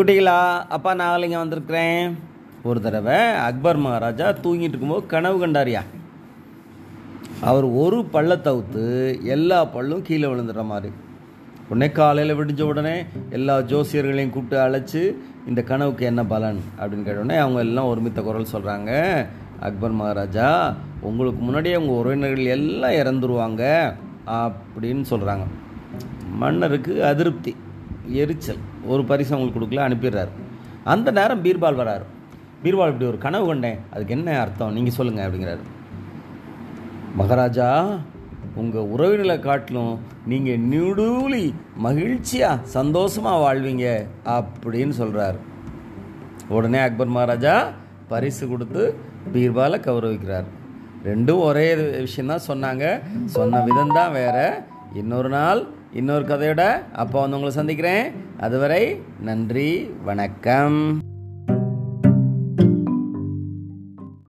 குட்டிகளா அப்பா நான் இங்கே வந்திருக்கிறேன். ஒரு தடவை அக்பர் மகாராஜா தூங்கிட்டு இருக்கும்போது கனவு கண்டாரியா? அவர் ஒரு பள்ளை தவிர்த்து எல்லா பல்லும் கீழே விழுந்துடுற மாதிரி. உடனே காலையில் விடிஞ்ச உடனே எல்லா ஜோசியர்களையும் கூப்பிட்டு அழைச்சி இந்த கனவுக்கு என்ன பலன்? அப்படின்னு கேட்ட உடனே அவங்க எல்லாம் ஒருமித்த குரல் சொல்கிறாங்க அக்பர் மகாராஜா உங்களுக்கு முன்னாடியே உங்கள் உறவினர்கள் எல்லாம் இறந்துருவாங்க அப்படின்னு சொல்கிறாங்க மன்னருக்கு அதிருப்தி. எரிச்சல். ஒரு பரிசு அவங்களுக்கு கொடுக்கல அனுப்பிடுறாரு. அந்த நேரம் பீர்பால் வராரு. பீர்பால் இப்படி ஒரு கனவு கண்டேன். அதுக்கு என்ன அர்த்தம்? நீங்கள் சொல்லுங்கள் அப்படிங்கிறாரு. மகாராஜா உங்கள் உறவினரை காட்டிலும் நீங்கள் நெடுலி மகிழ்ச்சியாக சந்தோஷமாக வாழ்வீங்க அப்படின்னு சொல்கிறார் உடனே அக்பர் மகாராஜா பரிசு கொடுத்து பீர்பாலை கௌரவிக்கிறார். ரெண்டும் ஒரே விஷயந்தான் சொன்னாங்க. சொன்ன விதம் தான் வேற. இன்னொரு நாள் இன்னொரு கதையோட அப்போ வந்து உங்களை சந்திக்கிறேன். அதுவரை நன்றி வணக்கம்.